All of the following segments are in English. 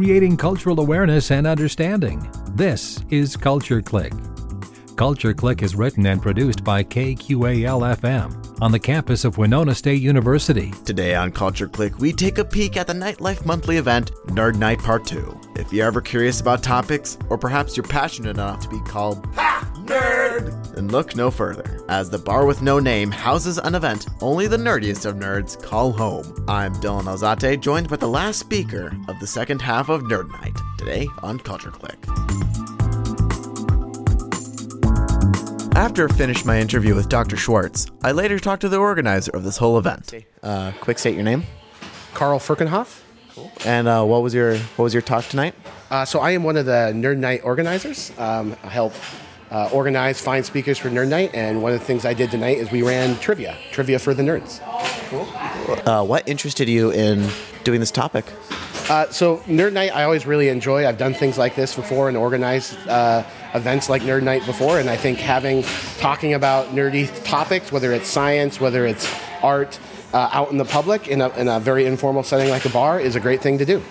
creating cultural awareness and understanding. This is Culture Clique. Culture Clique is written and produced by KQAL FM on the campus of Winona State University. Today on Culture Clique, we take a peek at the Nightlife Monthly event, Nerd Nite Part 2. If you're ever curious about topics, or perhaps you're passionate enough to be called! Nerd! Then look no further, as the Bar with No Name houses an event only the nerdiest of nerds call home. I'm Dylan Alzate, joined by the last speaker of the second half of Nerd Nite, today on Culture Clique. After I finished my interview with Dr. Schwartz, I later talked to the organizer of this whole event. Uh, quick, state your name. Carl Firkenhoff. And uh, what was your what was your talk tonight? Uh, so I am one of the Nerd Nite organizers. Um, I help uh, organize, find speakers for Nerd Nite, and one of the things I did tonight is we ran trivia, trivia for the nerds. Uh, what interested you in doing this topic? Uh, so Nerd Nite, I always really enjoy. I've done things like this before and organized uh, events like Nerd Nite before, and I think having talking about nerdy topics, whether it's science, whether it's art, uh, out in the public in a, in a very informal setting like a bar, is a great thing to do.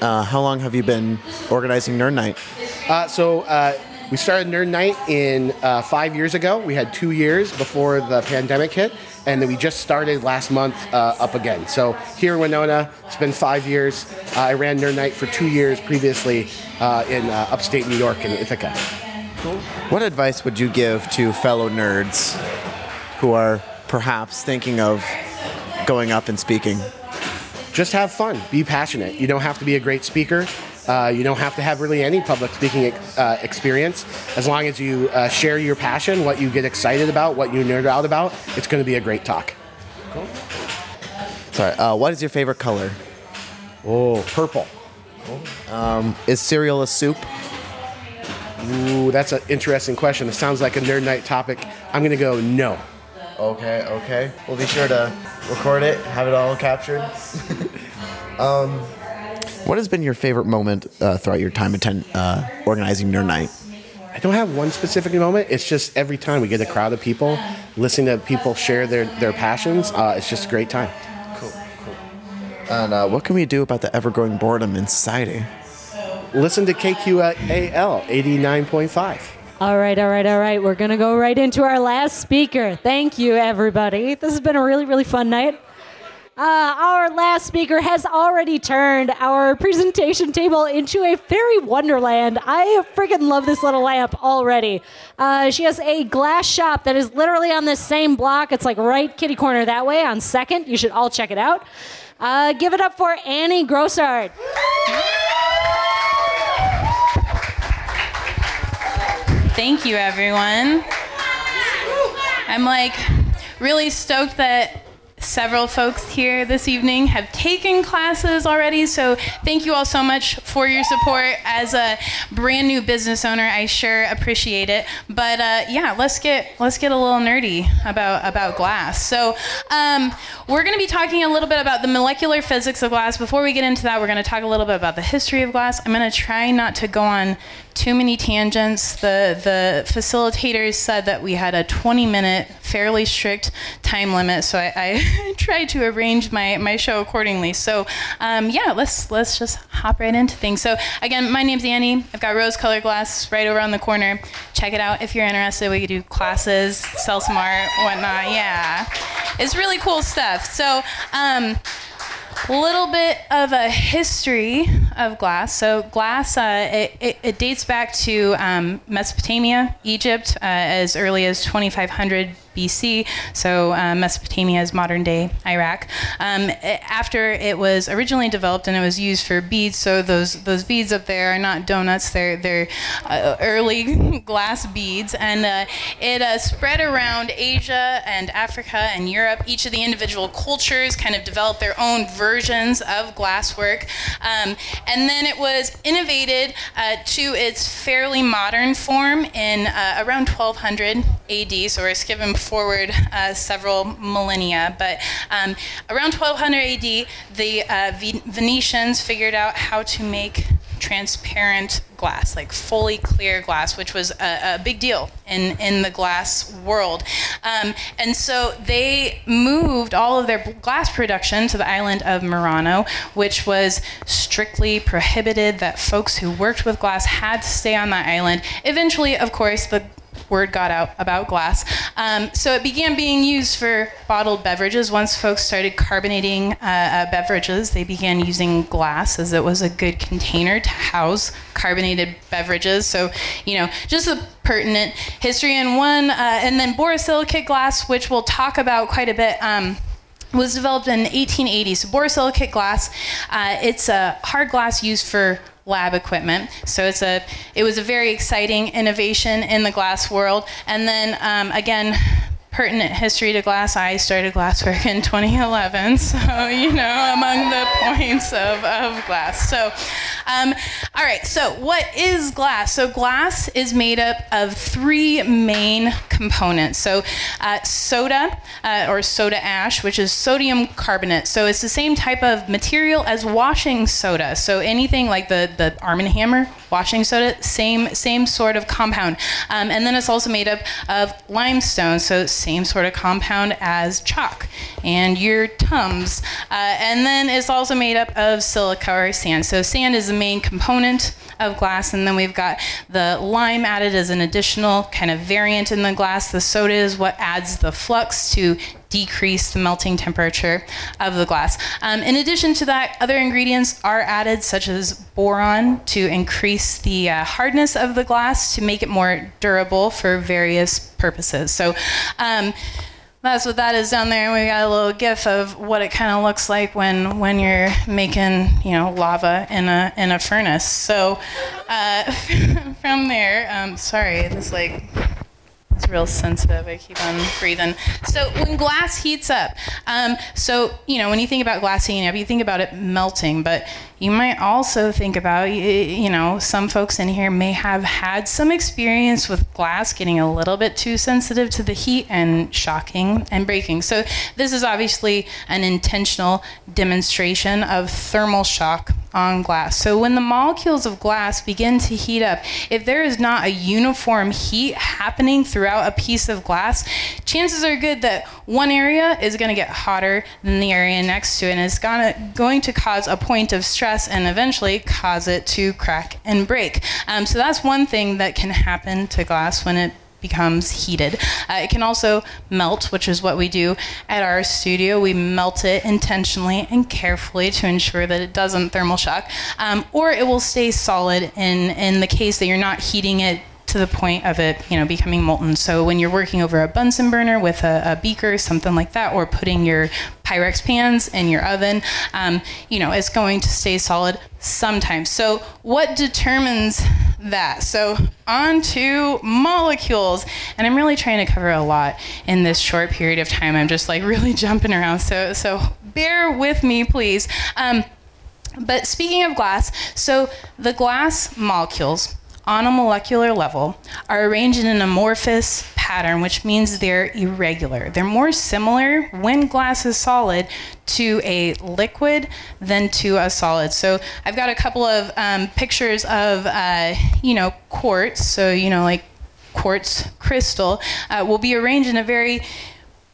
Uh, how long have you been organizing Nerd Nite? Uh, so uh, we started Nerd Nite in uh, five years ago. We had two years before the pandemic hit, and then we just started last month uh, up again. So here in Winona, it's been five years. Uh, I ran Nerd Nite for two years previously uh, in uh, upstate New York in Ithaca. What advice would you give to fellow nerds who are perhaps thinking of going up and speaking? Just have fun. Be passionate. You don't have to be a great speaker. Uh, you don't have to have really any public speaking ex- uh, experience. As long as you uh, share your passion, what you get excited about, what you nerd out about, it's going to be a great talk. Sorry. Uh, what is your favorite color? Oh, purple. Is cereal a soup? Ooh, that's an interesting question. It sounds like a nerd night topic. I'm going to go no. Okay, okay. We'll be sure to record it, have it all captured. um, what has been your favorite moment uh, throughout your time attend, uh, organizing your Night? I don't have one specific moment. It's just every time we get a crowd of people, listening to people share their, their passions, uh, it's just a great time. Cool, cool. And uh, what can we do about the ever-growing boredom in society? Listen to KQAL 89.5. All right, all right, all right. We're going to go right into our last speaker. Thank you, everybody. This has been a really, really fun night. Uh, our last speaker has already turned our presentation table into a fairy wonderland. I freaking love this little lamp already. Uh, she has a glass shop that is literally on this same block. It's like right kitty corner that way on Second. You should all check it out. Uh, give it up for Annie Grossart. Thank you, everyone. I'm like really stoked that several folks here this evening have taken classes already. So thank you all so much for your support. As a brand new business owner, I sure appreciate it. But uh, yeah, let's get let's get a little nerdy about about glass. So um, we're going to be talking a little bit about the molecular physics of glass. Before we get into that, we're going to talk a little bit about the history of glass. I'm going to try not to go on too many tangents. The the facilitators said that we had a 20 minute, fairly strict time limit, so I, I tried to arrange my, my show accordingly. So um, yeah, let's let's just hop right into things. So again, my name's Annie. I've got rose colored glass right over on the corner. Check it out if you're interested. We do classes, sell some art, whatnot. Yeah, it's really cool stuff. So. Um, little bit of a history of glass. So glass, uh, it, it, it dates back to um, Mesopotamia, Egypt, uh, as early as 2500 BC. So uh, Mesopotamia is modern day Iraq. Um, after it was originally developed and it was used for beads, so those those beads up there are not donuts; they're they're uh, early glass beads, and uh, it uh, spread around Asia and Africa and Europe. Each of the individual cultures kind of developed their own versions of glasswork, um, and then it was innovated uh, to its fairly modern form in uh, around 1200 AD. So we're skipping forward uh, several millennia, but um, around 1200 AD, the uh, Ve- Venetians figured out how to make transparent glass, like fully clear glass, which was a, a big deal in, in the glass world. Um, and so they moved all of their glass production to the island of Murano, which was strictly prohibited that folks who worked with glass had to stay on that island. Eventually, of course, the word got out about glass. Um, so it began being used for bottled beverages. Once folks started carbonating uh, uh, beverages, they began using glass as it was a good container to house carbonated beverages. So, you know, just a pertinent history. And one, uh, and then borosilicate glass, which we'll talk about quite a bit. Um, was developed in 1880. So borosilicate glass, uh, it's a hard glass used for lab equipment. So it's a it was a very exciting innovation in the glass world. And then um, again, pertinent history to glass. I started glasswork in 2011, so you know, among the points of, of glass. So, um, all right, so what is glass? So, glass is made up of three main components. So, uh, soda uh, or soda ash, which is sodium carbonate. So, it's the same type of material as washing soda. So, anything like the, the Arm & Hammer washing soda, same, same sort of compound. Um, and then it's also made up of limestone. So, same sort of compound as chalk and your Tums. Uh, and then it's also made up of silica or sand. So sand is the main component of glass, and then we've got the lime added as an additional kind of variant in the glass. The soda is what adds the flux to decrease the melting temperature of the glass. Um, in addition to that, other ingredients are added, such as boron, to increase the uh, hardness of the glass to make it more durable for various purposes. So, um, that's what that is down there. And we got a little gif of what it kind of looks like when when you're making you know lava in a in a furnace. So uh, from there, um, sorry, this like it's real sensitive. I keep on breathing. So when glass heats up, um, so you know when you think about glass heating up, you think about it melting, but you might also think about you know some folks in here may have had some experience with glass getting a little bit too sensitive to the heat and shocking and breaking. So this is obviously an intentional demonstration of thermal shock on glass. So when the molecules of glass begin to heat up, if there is not a uniform heat happening throughout a piece of glass, chances are good that one area is going to get hotter than the area next to it and it's gonna, going to cause a point of stress and eventually cause it to crack and break. Um, so that's one thing that can happen to glass when it becomes heated. Uh, it can also melt, which is what we do at our studio. We melt it intentionally and carefully to ensure that it doesn't thermal shock, um, or it will stay solid in, in the case that you're not heating it to the point of it, you know, becoming molten. So when you're working over a Bunsen burner with a, a beaker, something like that, or putting your Pyrex pans in your oven, um, you know, it's going to stay solid sometimes. So what determines that? So on to molecules, and I'm really trying to cover a lot in this short period of time. I'm just like really jumping around. So so bear with me, please. Um, but speaking of glass, so the glass molecules on a molecular level are arranged in an amorphous pattern, which means they're irregular. They're more similar when glass is solid to a liquid than to a solid. So I've got a couple of um, pictures of, uh, you know, quartz. So, you know, like quartz crystal uh, will be arranged in a very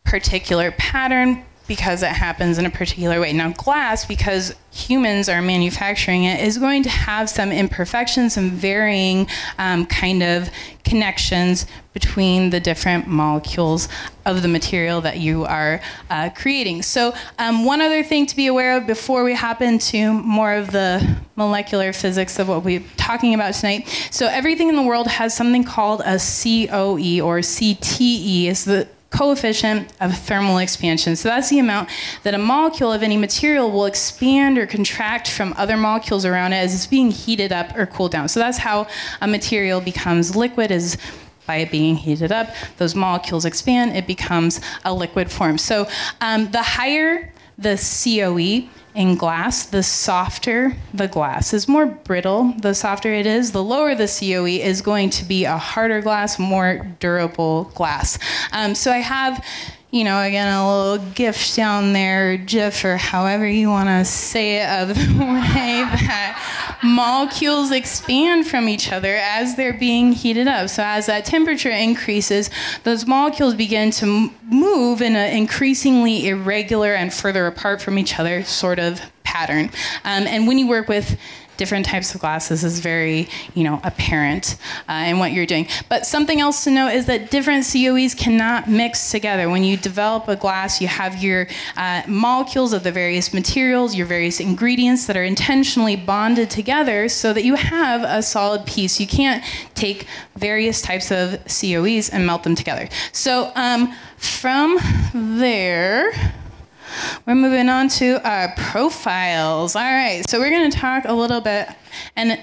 particular pattern because it happens in a particular way. Now, glass, because humans are manufacturing it, is going to have some imperfections, some varying um, kind of connections between the different molecules of the material that you are uh, creating. So, um, one other thing to be aware of before we hop into more of the molecular physics of what we're talking about tonight. So, everything in the world has something called a COE or CTE, is the coefficient of thermal expansion. So that's the amount that a molecule of any material will expand or contract from other molecules around it as it's being heated up or cooled down. So that's how a material becomes liquid is by it being heated up, those molecules expand, it becomes a liquid form. So um, the higher the COE, in glass, the softer the glass is more brittle, the softer it is, the lower the COE is going to be a harder glass, more durable glass. Um, so I have you know, again, a little gift down there, GIF, or however you want to say it, of the way that molecules expand from each other as they're being heated up. So, as that temperature increases, those molecules begin to move in an increasingly irregular and further apart from each other sort of pattern. Um, and when you work with different types of glasses is very, you know, apparent uh, in what you're doing. But something else to note is that different COEs cannot mix together. When you develop a glass, you have your uh, molecules of the various materials, your various ingredients that are intentionally bonded together so that you have a solid piece. You can't take various types of COEs and melt them together. So um, from there, we're moving on to our profiles. All right, so we're going to talk a little bit, and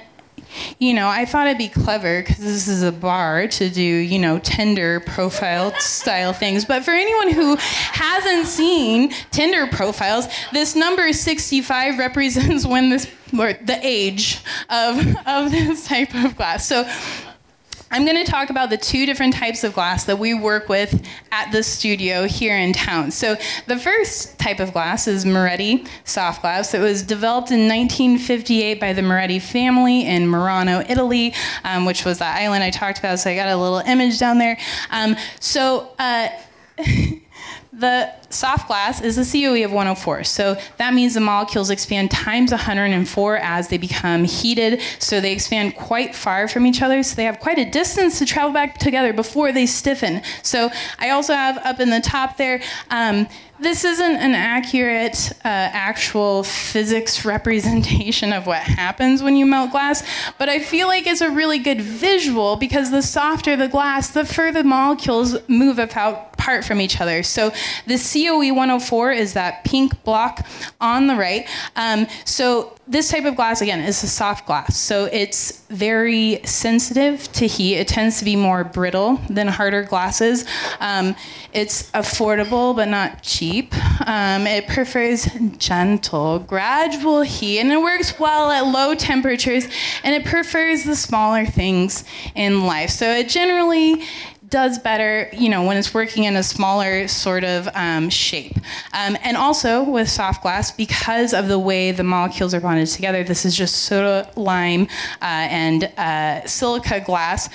you know, I thought it'd be clever because this is a bar to do, you know, Tinder profile style things. But for anyone who hasn't seen Tinder profiles, this number 65 represents when this, or the age of, of this type of glass. So I'm going to talk about the two different types of glass that we work with at the studio here in town. So, the first type of glass is Moretti soft glass. It was developed in 1958 by the Moretti family in Murano, Italy, um, which was the island I talked about. So, I got a little image down there. Um, so, uh, The soft glass is a COE of 104. So that means the molecules expand times 104 as they become heated. So they expand quite far from each other. So they have quite a distance to travel back together before they stiffen. So I also have up in the top there. Um, this isn't an accurate, uh, actual physics representation of what happens when you melt glass, but I feel like it's a really good visual because the softer the glass, the further molecules move apart from each other. So the COE 104 is that pink block on the right. Um, so this type of glass again is a soft glass so it's very sensitive to heat. It tends to be more brittle than harder glasses. Um, it's affordable but not cheap. Um, it prefers gentle gradual heat and it works well at low temperatures and it prefers the smaller things in life. So it generally does better, you know, when it's working in a smaller sort of um, shape. Um, and also with soft glass, because of the way the molecules are bonded together, this is just soda, lime, uh, and uh, silica glass.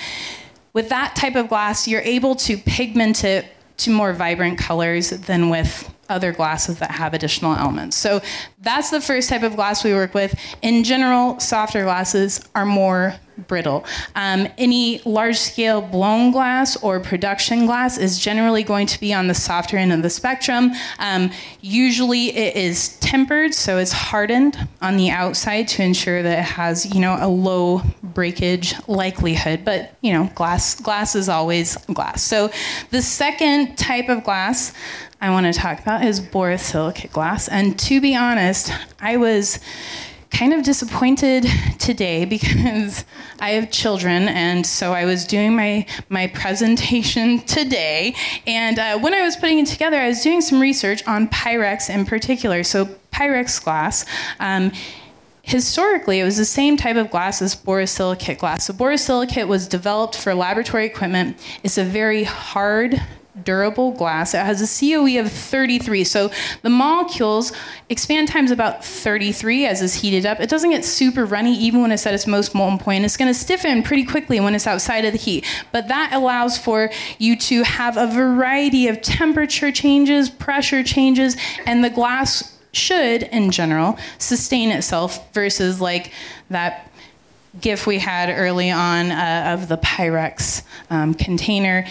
With that type of glass, you're able to pigment it to more vibrant colors than with other glasses that have additional elements. So that's the first type of glass we work with. In general, softer glasses are more brittle. Um, any large scale blown glass or production glass is generally going to be on the softer end of the spectrum. Um, usually it is tempered, so it's hardened on the outside to ensure that it has, you know, a low breakage likelihood. But, you know, glass, glass is always glass. So the second type of glass I want to talk about is borosilicate glass. And to be honest, I was kind of disappointed today because I have children, and so I was doing my my presentation today. And uh, when I was putting it together, I was doing some research on Pyrex in particular. So Pyrex glass. Um, historically, it was the same type of glass as borosilicate glass. So borosilicate was developed for laboratory equipment. It's a very hard durable glass. It has a COE of 33. So the molecules expand times about 33 as it's heated up. It doesn't get super runny even when it's at its most molten point. It's going to stiffen pretty quickly when it's outside of the heat. But that allows for you to have a variety of temperature changes, pressure changes, and the glass should, in general, sustain itself versus like that GIF we had early on uh, of the Pyrex um, container.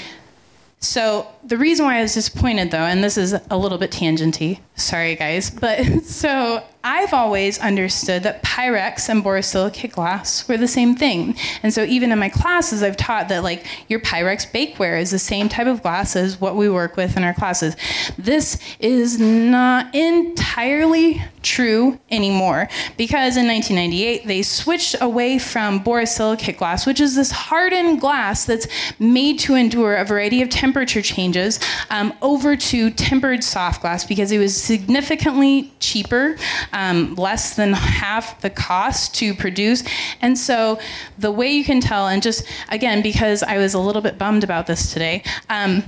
So the reason why I was disappointed, though, and this is a little bit tangenty, sorry guys, but so I've always understood that Pyrex and borosilicate glass were the same thing. And so even in my classes, I've taught that like your Pyrex bakeware is the same type of glass as what we work with in our classes. This is not entirely true anymore because in 1998 they switched away from borosilicate glass, which is this hardened glass that's made to endure a variety of temperature changes, um, over to tempered soft glass because it was significantly cheaper um, less than half the cost to produce. And so the way you can tell, and just again, because I was a little bit bummed about this today. Um,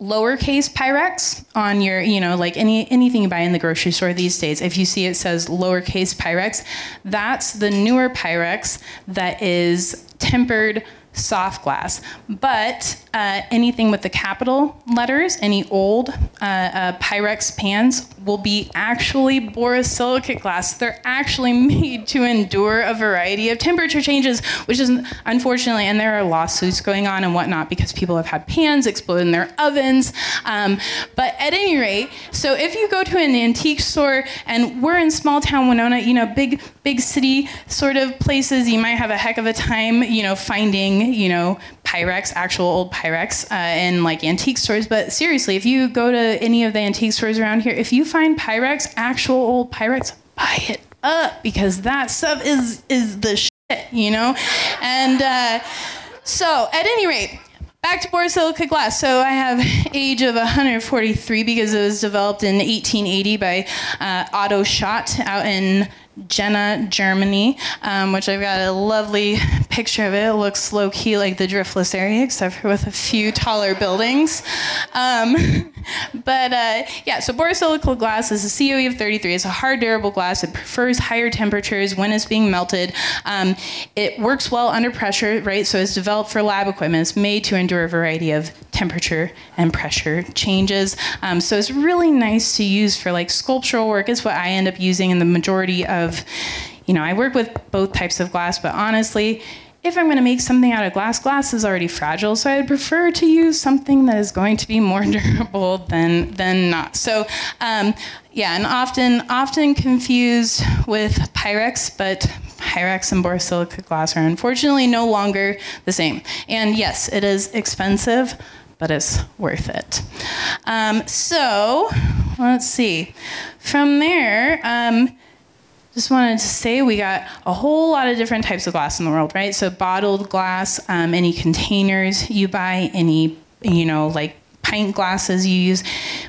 lowercase Pyrex on your, you know, like any anything you buy in the grocery store these days. If you see it says lowercase Pyrex, that's the newer Pyrex that is tempered soft glass. But uh, anything with the capital letters, any old uh, uh, Pyrex pans, will be actually borosilicate glass. They're actually made to endure a variety of temperature changes, which is unfortunately, and there are lawsuits going on and whatnot because people have had pans explode in their ovens. Um, but at any rate, so if you go to an antique store, and we're in small town Winona, you know, big big city sort of places, you might have a heck of a time, you know, finding, you know, Pyrex, actual old Pyrex, uh, in like antique stores. But seriously, if you go to any of the antique stores around here, if you find Pyrex, actual old Pyrex, buy it up because that stuff is is the shit, you know. And uh, so, at any rate, back to borosilicate glass. So I have age of 143 because it was developed in 1880 by uh, Otto Schott out in Jena, Germany, um, which I've got a lovely picture of it. It looks low key like the Driftless area, except for with a few taller buildings. Um, but uh, yeah, so borosilicate glass is a COE of 33. It's a hard, durable glass. It prefers higher temperatures when it's being melted. Um, it works well under pressure, right? So it's developed for lab equipment. It's made to endure a variety of temperature and pressure changes. Um, so it's really nice to use for like sculptural work. It's what I end up using in the majority of of, you know, I work with both types of glass, but honestly, if I'm going to make something out of glass, glass is already fragile, so I'd prefer to use something that is going to be more durable than than not. So, um, yeah, and often often confused with Pyrex, but Pyrex and borosilica glass are unfortunately no longer the same. And yes, it is expensive, but it's worth it. Um, so, let's see. From there. Um, just wanted to say we got a whole lot of different types of glass in the world, right? So bottled glass, um, any containers you buy, any you know like pint glasses you use.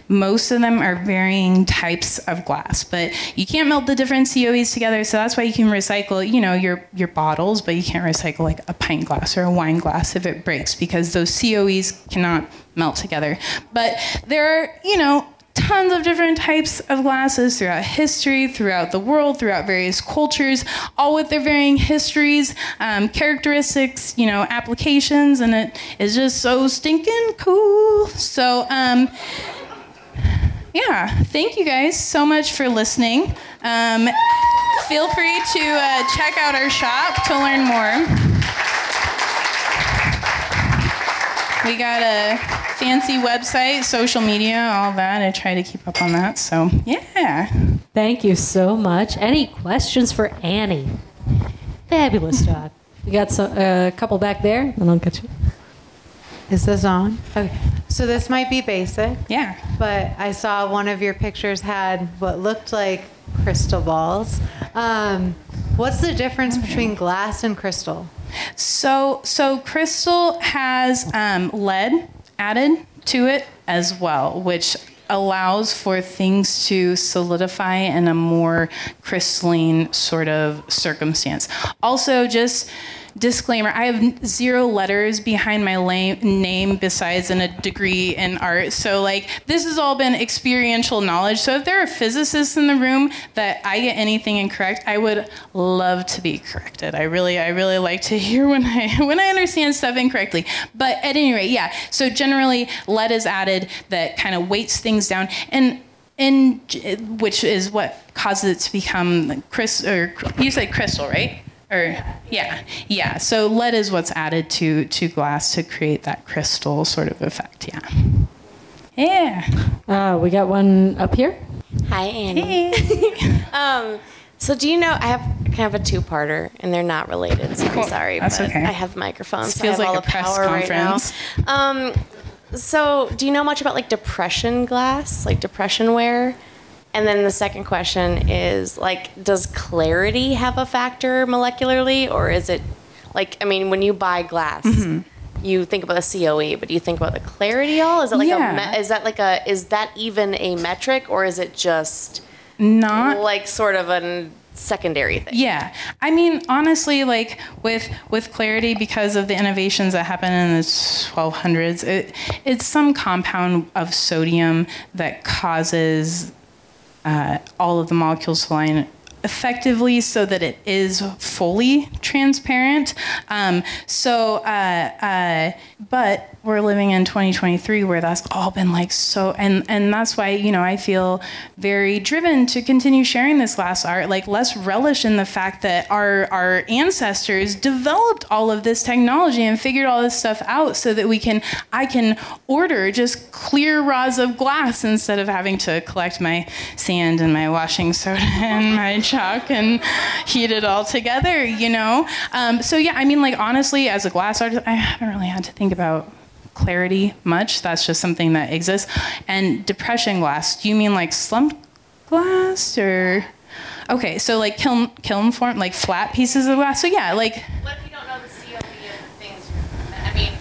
Most of them are varying types of glass, but you can't melt the different COEs together. So that's why you can recycle, you know, your your bottles, but you can't recycle like a pint glass or a wine glass if it breaks because those COEs cannot melt together. But there are, you know, tons of different types of glasses throughout history, throughout the world, throughout various cultures, all with their varying histories, um, characteristics, you know, applications, and it is just so stinking cool. So, um, yeah, thank you guys so much for listening. Um, feel free to uh, check out our shop to learn more. We got a fancy website, social media, all that. I try to keep up on that. So, yeah. Thank you so much. Any questions for Annie? Fabulous job. We got a uh, couple back there, and I'll get you. Is this on? Okay. So this might be basic. Yeah. But I saw one of your pictures had what looked like crystal balls. Um, what's the difference between glass and crystal? So, so crystal has um, lead added to it as well, which allows for things to solidify in a more crystalline sort of circumstance. Also, just disclaimer I have zero letters behind my la- name besides in a degree in art. So, like, this has all been experiential knowledge. So, if there are physicists in the room that I get anything incorrect, I would love to be corrected. I really, I really like to hear when I when I understand stuff incorrectly. But at any rate, yeah. So generally, lead is added that kind of weights things down and and which is what causes it to become crystal or you said crystal right or yeah, yeah. So lead is what's added to to glass to create that crystal sort of effect. Yeah. Yeah. Uh, we got one up here. Hi, Annie. Hey. um, so do you know I have kind of a two-parter, and they're not related. So I'm sorry, That's but okay. I have microphones. This so feels I have like all a the press power right now. conference. Um, so do you know much about like depression glass, like depression ware? And then the second question is like, does clarity have a factor molecularly, or is it like, I mean, when you buy glass, Mm-hmm. you think about the COE, but do you think about the clarity all? Is it like Yeah. a is that like a is that even a metric, or is it just Not like sort of an secondary thing. Yeah, I mean, honestly, like with with clarity, because of the innovations that happened in the 1200s, it, it's some compound of sodium that causes uh, all of the molecules line effectively so that it is fully transparent. Um, so, uh, uh, but we're living in 2023 where that's all been like so, and and that's why you know I feel very driven to continue sharing this glass art. Like less relish in the fact that our our ancestors developed all of this technology and figured all this stuff out so that we can I can order just clear rods of glass instead of having to collect my sand and my washing soda and my chalk and heat it all together, you know? Um, so, yeah, I mean, like, honestly, as a glass artist, I haven't really had to think about clarity much. That's just something that exists. And depression glass, do you mean like slumped glass or? Okay, so like kiln, kiln form, like flat pieces of glass. So, yeah, like. What if you don't know the COE of things? I mean,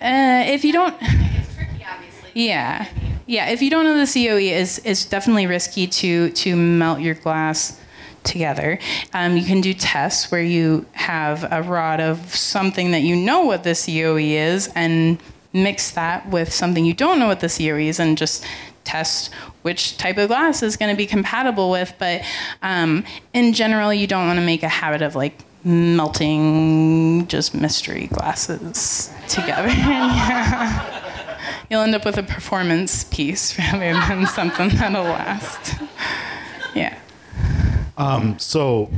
uh, if you don't. it's tricky, obviously. Yeah. Yeah, if you don't know the COE, is is definitely risky to to melt your glass together. Um, you can do tests where you have a rod of something that you know what the COE is and mix that with something you don't know what the COE is and just test which type of glass is going to be compatible with. But um, in general, you don't want to make a habit of like melting just mystery glasses together. You'll end up with a performance piece rather than something that'll last. Yeah. Um, so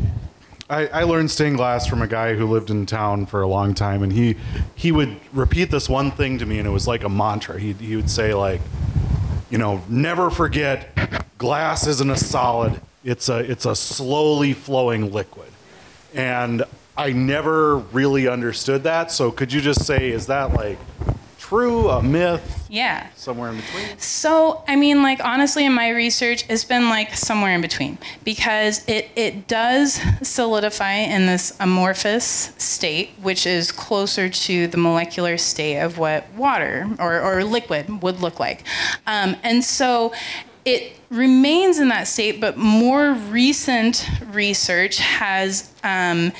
I, I learned stained glass from a guy who lived in town for a long time, and he he would repeat this one thing to me, and it was like a mantra. He he would say like, you know, never forget, glass isn't a solid. It's a it's a slowly flowing liquid, and I never really understood that. So could you just say, is that like true, a myth, Yeah. somewhere in between? So, I mean, like, honestly, in my research, it's been like somewhere in between because it, it does solidify in this amorphous state, which is closer to the molecular state of what water or, or liquid would look like. Um, and so it remains in that state, but more recent research has. Um,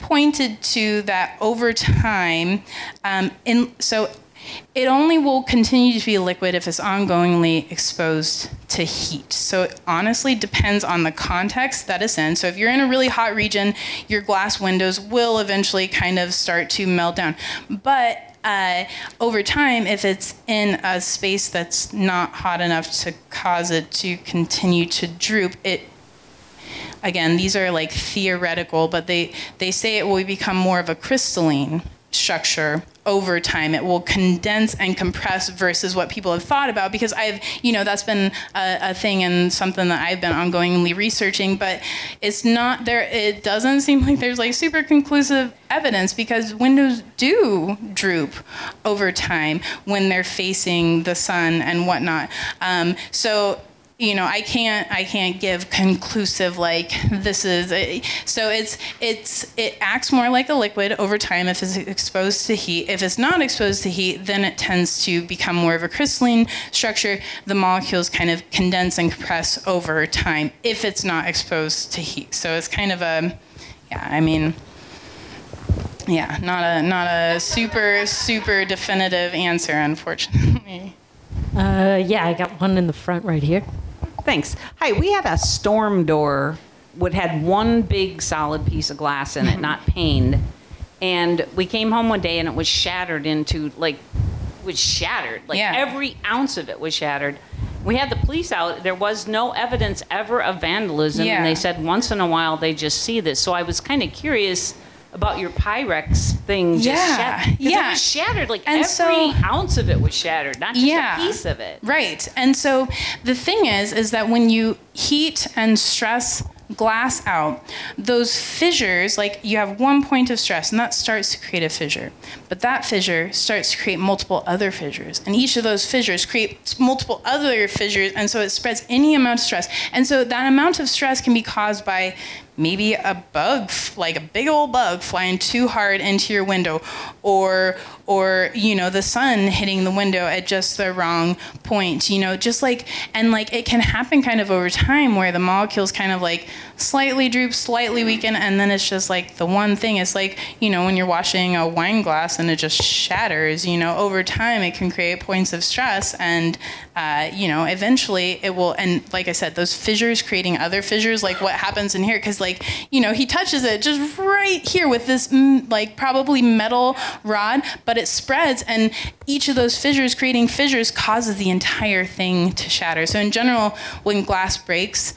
pointed to that over time um, in so it only will continue to be liquid if it's ongoingly exposed to heat. So it honestly depends on the context that it's in. So if you're in a really hot region, your glass windows will eventually kind of start to melt down. But uh, over time, if it's in a space that's not hot enough to cause it to continue to droop, it again, these are like theoretical, but they, they say it will become more of a crystalline structure over time. It will condense and compress versus what people have thought about because I've, you know, that's been a, a thing and something that I've been ongoingly researching, but it's not there. It doesn't seem like there's like super conclusive evidence because windows do droop over time when they're facing the sun and whatnot. Um, so you know i can't i can't give conclusive like this is a, so it's it's it acts more like a liquid over time. If it's exposed to heat if it's not exposed to heat then it tends to become more of a crystalline structure. The molecules kind of condense and compress over time if it's not exposed to heat. So it's kind of a yeah i mean yeah not a not a super super definitive answer unfortunately. Uh, yeah, I got one in the front right here. Thanks. Hi, we had a storm door that had one big solid piece of glass in it, mm-hmm. not paned. And we came home one day and it was shattered into like was shattered. Like Yeah. every ounce of it was shattered. We had the police out. There was no evidence ever of vandalism. Yeah. And they said once in a while they just see this. So I was kind of curious about your Pyrex thing just Yeah, shattered. yeah. It was shattered. Like And every so- ounce of it was shattered, not just Yeah. a piece of it. Right. And so the thing is, is that when you heat and stress glass out, those fissures, like you have one point of stress and that starts to create a fissure. But that fissure starts to create multiple other fissures. And each of those fissures creates multiple other fissures. And so it spreads any amount of stress. And so that amount of stress can be caused by maybe a bug, like a big old bug flying too hard into your window, or or you know the sun hitting the window at just the wrong point you know just like and like it can happen kind of over time where the molecules kind of like slightly droop slightly weaken and then it's just like the one thing it's like you know when you're washing a wine glass and it just shatters you know over time it can create points of stress and uh, you know eventually it will and like i said those fissures creating other fissures like what happens in here because like you know he touches it just right here with this like probably metal rod but it spreads and each of those fissures creating fissures causes the entire thing to shatter. So in general when glass breaks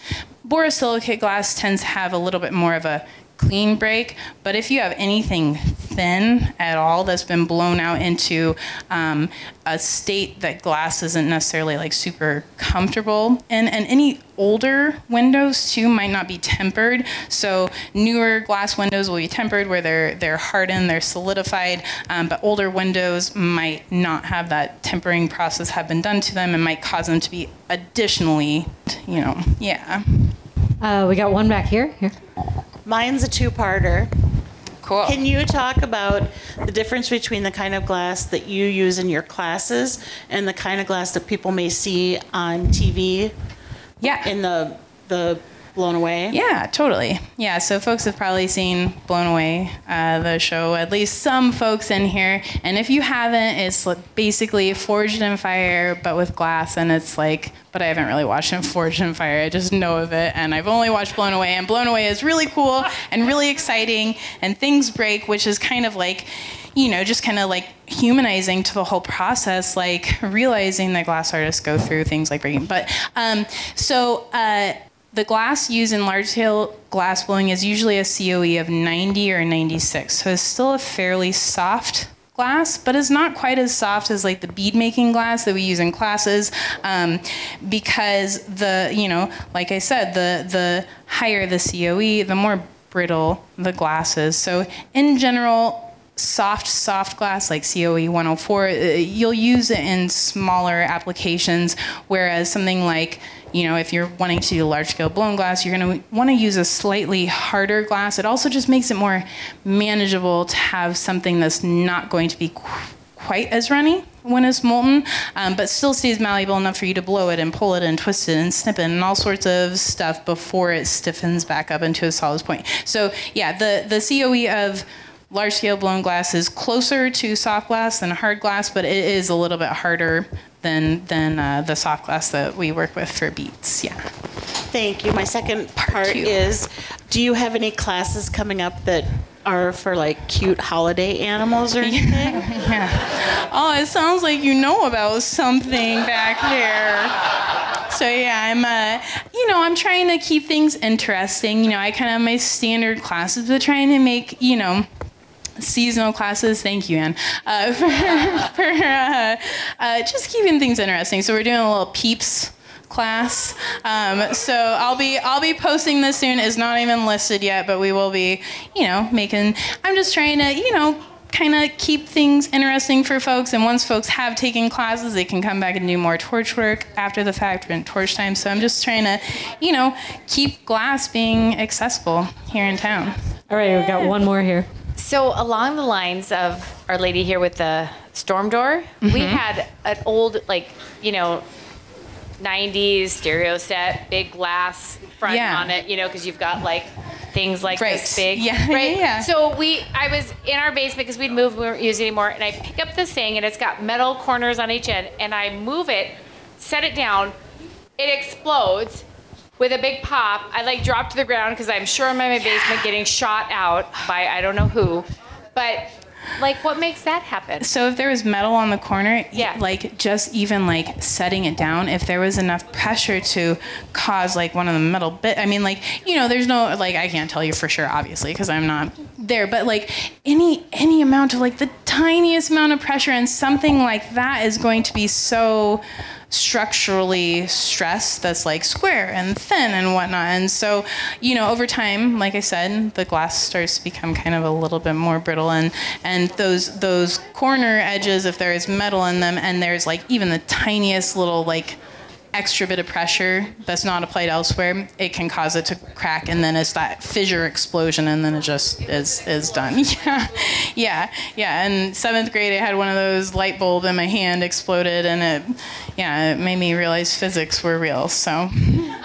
borosilicate glass tends to have a little bit more of a clean break, but if you have anything thin at all that's been blown out into um, a state that glass isn't necessarily like super comfortable in, and any older windows too might not be tempered. So newer glass windows will be tempered where they're they're hardened, they're solidified, um, but older windows might not have that tempering process have been done to them and might cause them to be additionally, you know, yeah. Uh, we got one back here. Here. Mine's a two-parter. Cool. Can you talk about the difference between the kind of glass that you use in your classes and the kind of glass that people may see on TV? Yeah. In the the blown away. Yeah, totally. Yeah, so folks have probably seen Blown Away, uh, the show, at least some folks in here. And if you haven't, it's basically Forged in Fire, but with glass. And it's like, but I haven't really watched Forged in Fire. I just know of it. And I've only watched Blown Away. And Blown Away is really cool and really exciting. And things break, which is kind of like, you know, just kind of like humanizing to the whole process, like realizing that glass artists go through things like breaking. But um, so, uh, the glass used in large scale glass blowing is usually a COE of 90 or 96. So it's still a fairly soft glass, but it's not quite as soft as like the bead making glass that we use in classes, um, because the you know, like I said, the the higher the COE, the more brittle the glass is. So in general. Soft, soft glass like COE 104, uh, you'll use it in smaller applications, whereas something like you know, if you're wanting to do large scale blown glass, you're going to want to use a slightly harder glass. It also just makes it more manageable to have something that's not going to be qu- quite as runny when it's molten, um, but still stays malleable enough for you to blow it and pull it and twist it and snip it and all sorts of stuff before it stiffens back up into a solid point. So yeah, the the COE of large scale blown glass is closer to soft glass than hard glass, but it is a little bit harder than than uh, the soft glass that we work with for beats. Yeah. Thank you. My second part, is do you have any classes coming up that are for like cute holiday animals or anything? yeah. Oh, it sounds like you know about something back there. So yeah, I'm uh, you know, I'm trying to keep things interesting. You know, I kind of have my standard classes, but trying to make, you know, seasonal classes. Thank you, Anne, uh, for, for uh, uh, just keeping things interesting. So we're doing a little peeps class. Um, so I'll be I'll be posting this soon. It's not even listed yet, but we will be, you know, making. I'm just trying to, you know. Kind of keep things interesting for folks, and once folks have taken classes, they can come back and do more torch work after the fact during torch time. So I'm just trying to, you know, keep glass being accessible here in town. All right, we've got one more here. So along the lines of Our Lady here with the storm door, we Mhm. had an old like you know. 90s stereo set, big glass front Yeah. on it, you know, because you've got like things like Right. this big. Yeah, Right. yeah, yeah. So we, I was in our basement because we'd moved, we weren't using it anymore, and I pick up this thing and it's got metal corners on each end, and I move it, set it down, it explodes with a big pop. I like drop to the ground because I'm sure I'm in my basement getting shot out by I don't know who, but like what makes that happen? So if there was metal on the corner, Yeah. like just even like setting it down, if there was enough pressure to cause like one of the metal bit, I mean, like you know, there's no like I can't tell you for sure, obviously, because I'm not there. But like any any amount of like the tiniest amount of pressure and something like that is going to be so structurally stressed that's like square and thin and whatnot. And so, you know, over time, like I said, the glass starts to become kind of a little bit more brittle and and those those corner edges, if there is metal in them and there's like even the tiniest little like extra bit of pressure that's not applied elsewhere, it can cause it to crack, and then it's that fissure explosion, and then it just is is done. Yeah, yeah, yeah. In seventh grade, I had one of those light bulb in my hand exploded, and it, yeah, it made me realize physics were real. So,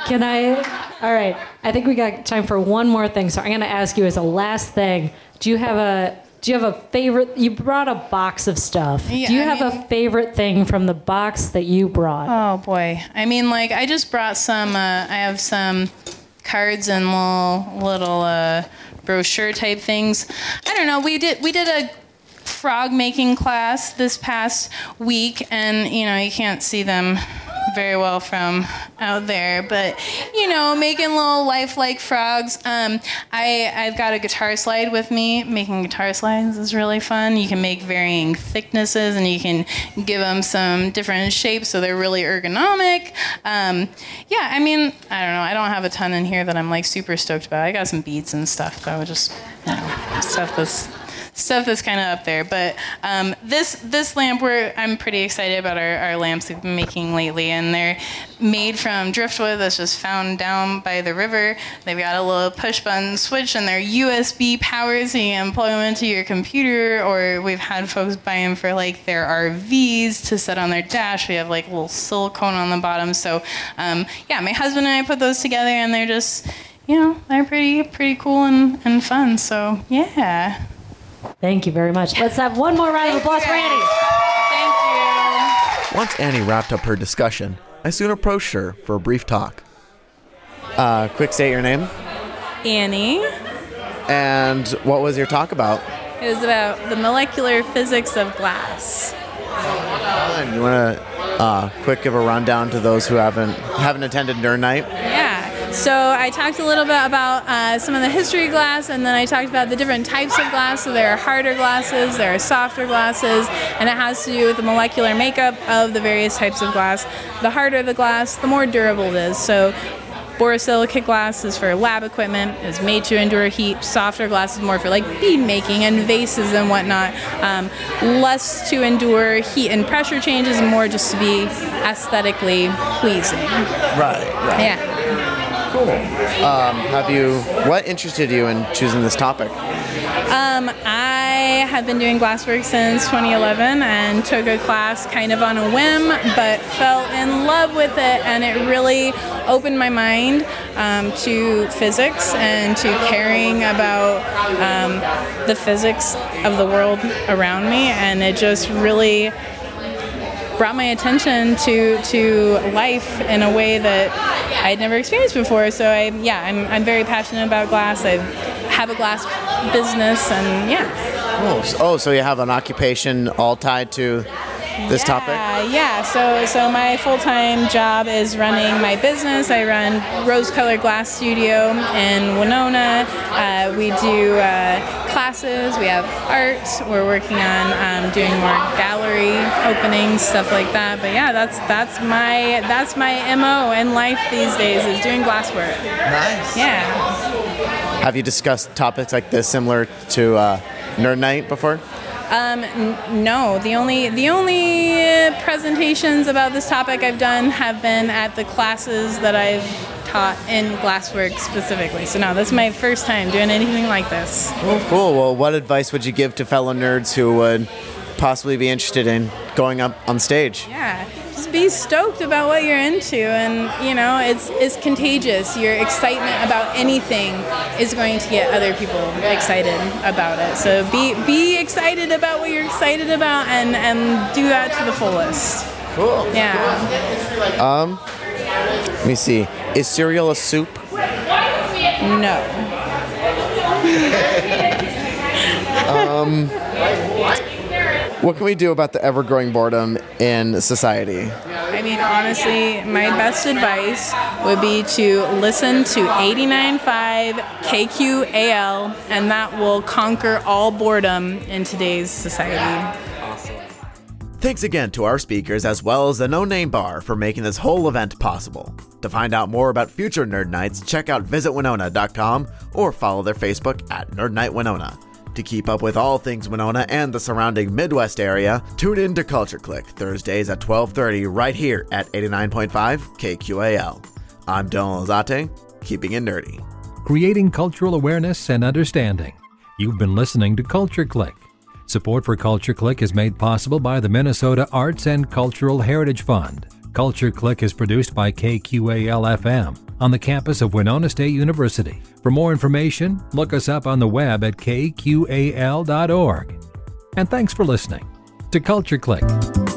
Can I? All right. I think we got time for one more thing. So I'm to ask you as a last thing. Do you have a do you have a favorite? You brought a box of stuff. Yeah, do you I have a favorite thing from the box that you brought? oh boy, I mean, like I just brought some. Uh, I have some cards and little little uh, brochure type things. I don't know. We did we did a frog making class this past week, and you know you can't see them very well from out there, but you know making little lifelike frogs. Um, I I've got a guitar slide with me. Making guitar slides is really fun. You can make varying thicknesses, and you can give them some different shapes so they're really ergonomic. Um, yeah, I mean I don't know. I don't have a ton in here that I'm like super stoked about. I got some beads and stuff though, just you know, stuff that's stuff that's kind of up there. But um, this this lamp, we're I'm pretty excited about our, our lamps we've been making lately, and they're made from driftwood that's just found down by the river. They've got a little push button switch, and they're USB powered, so you can plug them into your computer. Or we've had folks buy them for like their RVs to set on their dash. We have like a little silicone on the bottom. So um, yeah, my husband and I put those together, and they're just you know they're pretty pretty cool and, and fun. So yeah. Thank you very much. Let's have one more round of applause for Annie. Thank you. Once Annie wrapped up her discussion, I soon approached her for a brief talk. Uh, quick state your name Annie. and what was your talk about? It was about the molecular physics of glass. And you want to uh, quick give a rundown to those who haven't haven't attended Nerd Nite? Yeah. So I talked a little bit about uh, some of the history of glass, and then I talked about the different types of glass. So there are harder glasses, there are softer glasses, and it has to do with the molecular makeup of the various types of glass. The harder the glass, the more durable it is. So borosilicate glass is for lab equipment, is made to endure heat. Softer glass is more for like bead making and vases and whatnot. Um, less to endure heat and pressure changes, and more just to be aesthetically pleasing. Right. Right. Yeah. Um, have you? What interested you in choosing this topic? Um, I have been doing glasswork since 2011 and took a class kind of on a whim, but fell in love with it, and it really opened my mind um, to physics and to caring about um, the physics of the world around me, and it just really brought my attention to to life in a way that I had never experienced before. So I yeah, I'm, I'm very passionate about glass. I have a glass business and yeah. Oh, oh, so you have an occupation all tied to this topic? Uh, yeah, so so my full-time job is running my business. I run Rose Colored Glass Studio in Winona. Uh, we do uh, classes. We have art. We're working on um, doing more gallery openings, stuff like that. But yeah, that's that's my that's my mo in life these days is doing glasswork. Nice. Yeah. Have you discussed topics like this similar to uh, Nerd Nite before? Um, n- no, the only the only presentations about this topic I've done have been at the classes that I've taught in glasswork specifically. So no, this is my first time doing anything like this. Oh, cool. Well, what advice would you give to fellow nerds who would possibly be interested in going up on stage? Yeah, just be stoked about what you're into, and you know it's it's contagious. Your excitement about anything is going to get other people excited about it. So be be excited about what you're excited about, and and do that to the fullest. Cool. Yeah. Um, let me see. Is cereal a soup? No. Um, what can we do about the ever-growing boredom in society? I mean, honestly, my best advice would be to listen to 89.5 KQAL, and that will conquer all boredom in today's society. Thanks again to our speakers as well as the No Name Bar for making this whole event possible. To find out more about future Nerd Nites, check out visitwinona.com or follow their Facebook at Nerd Nite Winona. To keep up with all things Winona and the surrounding Midwest area, tune in to Culture Clique Thursdays at 12:30 right here at 89.5 KQAL. I'm Dylan Alzate, keeping it nerdy. Creating cultural awareness and understanding. You've been listening to Culture Clique. Support for Culture Clique is made possible by the Minnesota Arts and Cultural Heritage Fund. Culture Clique is produced by KQAL FM on the campus of Winona State University. For more information, look us up on the web at kqal.org. And thanks for listening to Culture Clique.